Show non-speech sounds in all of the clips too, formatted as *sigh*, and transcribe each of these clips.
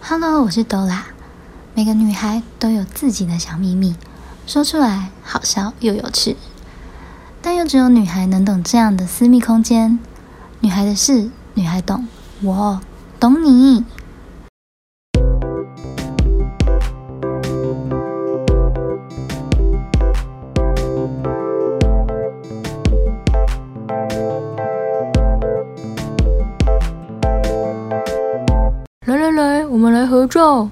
Hello，我是朵拉。每个女孩都有自己的小秘密，说出来好笑又有趣，但又只有女孩能懂这样的私密空间。女孩的事，女孩懂，我懂你。我们来合照。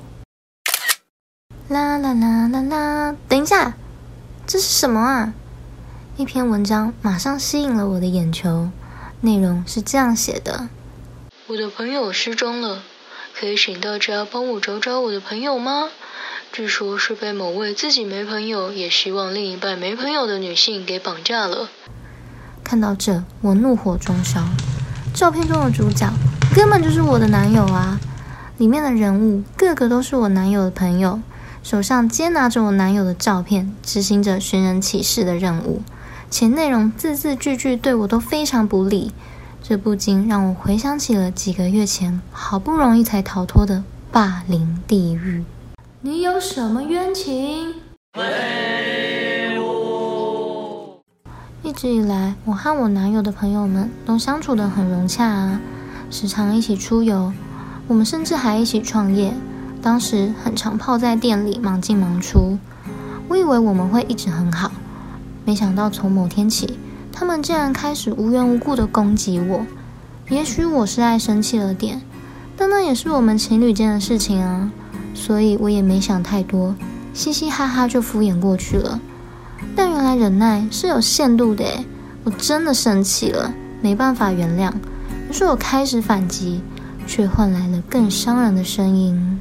啦啦啦啦啦！等一下，这是什么啊？一篇文章马上吸引了我的眼球。内容是这样写的：我的朋友失踪了，可以请大家帮我找找我的朋友吗？据说是被某位自己没朋友，也希望另一半没朋友的女性给绑架了。看到这，我怒火中烧。照片中的主角根本就是我的男友啊！里面的人物个个都是我男友的朋友，手上皆拿着我男友的照片，执行着寻人启事的任务。且内容字字句句对我都非常不利，这不禁让我回想起了几个月前好不容易才逃脱的霸凌地狱。你有什么冤情？一直以来，我和我男友的朋友们都相处得很融洽啊，时常一起出游，我们甚至还一起创业。当时很常泡在店里忙进忙出，我以为我们会一直很好。没想到从某天起，他们竟然开始无缘无故的攻击我。也许我是爱生气了点，但那也是我们情侣间的事情啊，所以我也没想太多，嘻嘻哈哈就敷衍过去了。但原来忍耐是有限度的诶，我真的生气了，没办法原谅，于是我开始反击，却换来了更伤人的声音。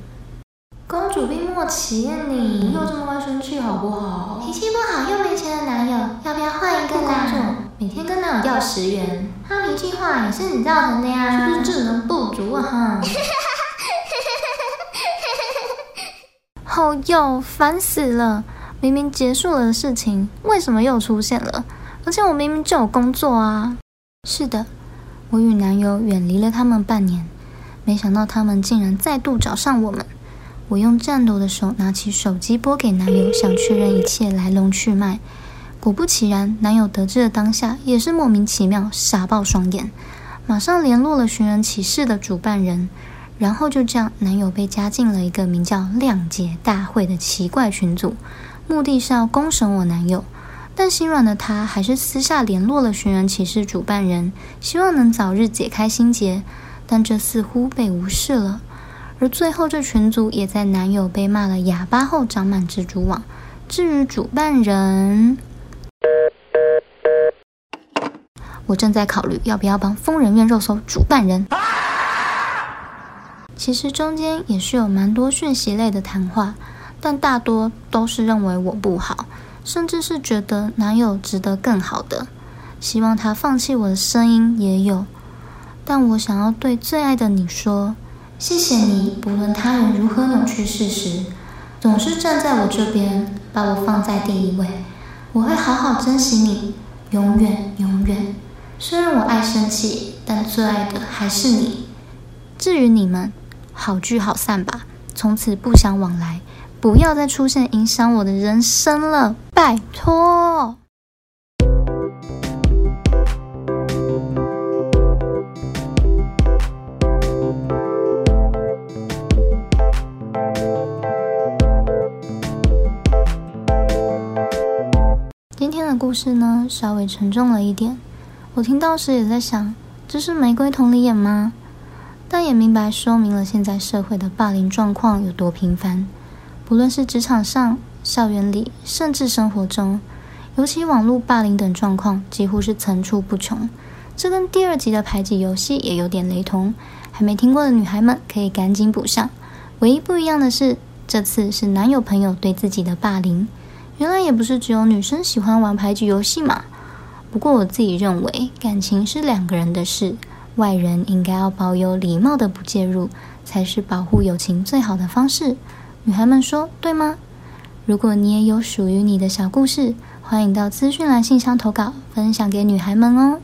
公主病末期啊你，又这么爱生气好不好？脾气不好又没钱的男友，要不要换一个男友？每天跟男友要十元，他脾气坏也是你造成的呀，是不是智能不足啊哈？好 *laughs* 哟，烦死了！明明结束了的事情，为什么又出现了？而且我明明就有工作啊！是的，我与男友远离了他们半年，没想到他们竟然再度找上我们。我用颤抖的手拿起手机拨给男友，想确认一切来龙去脉。果不其然，男友得知的当下也是莫名其妙傻爆双眼，马上联络了寻人启事的主办人，然后就这样，男友被加进了一个名叫“谅解大会”的奇怪群组，目的是要公审我男友。但心软的他还是私下联络了寻人启事主办人，希望能早日解开心结，但这似乎被无视了。而最后，这群组也在男友被骂了哑巴后长满蜘蛛网。至于主办人，我正在考虑要不要帮疯人院肉搜主办人。其实中间也是有蛮多讯息类的谈话，但大多都是认为我不好，甚至是觉得男友值得更好的，希望他放弃我的声音也有。但我想要对最爱的你说。谢谢你，不论他人如何扭曲事实，总是站在我这边，把我放在第一位。我会好好珍惜你，永远永远。虽然我爱生气，但最爱的还是你。至于你们，好聚好散吧，从此不相往来，不要再出现影响我的人生了，拜托。故事呢，稍微沉重了一点。我听到时也在想，这是玫瑰同理眼吗？但也明白说明了现在社会的霸凌状况有多频繁，不论是职场上、校园里，甚至生活中，尤其网络霸凌等状况几乎是层出不穷。这跟第二集的排挤游戏也有点雷同，还没听过的女孩们可以赶紧补上。唯一不一样的是，这次是男友朋友对自己的霸凌。原来也不是只有女生喜欢玩牌局游戏嘛。不过我自己认为，感情是两个人的事，外人应该要保有礼貌的不介入，才是保护友情最好的方式。女孩们说对吗？如果你也有属于你的小故事，欢迎到资讯栏信箱投稿，分享给女孩们哦。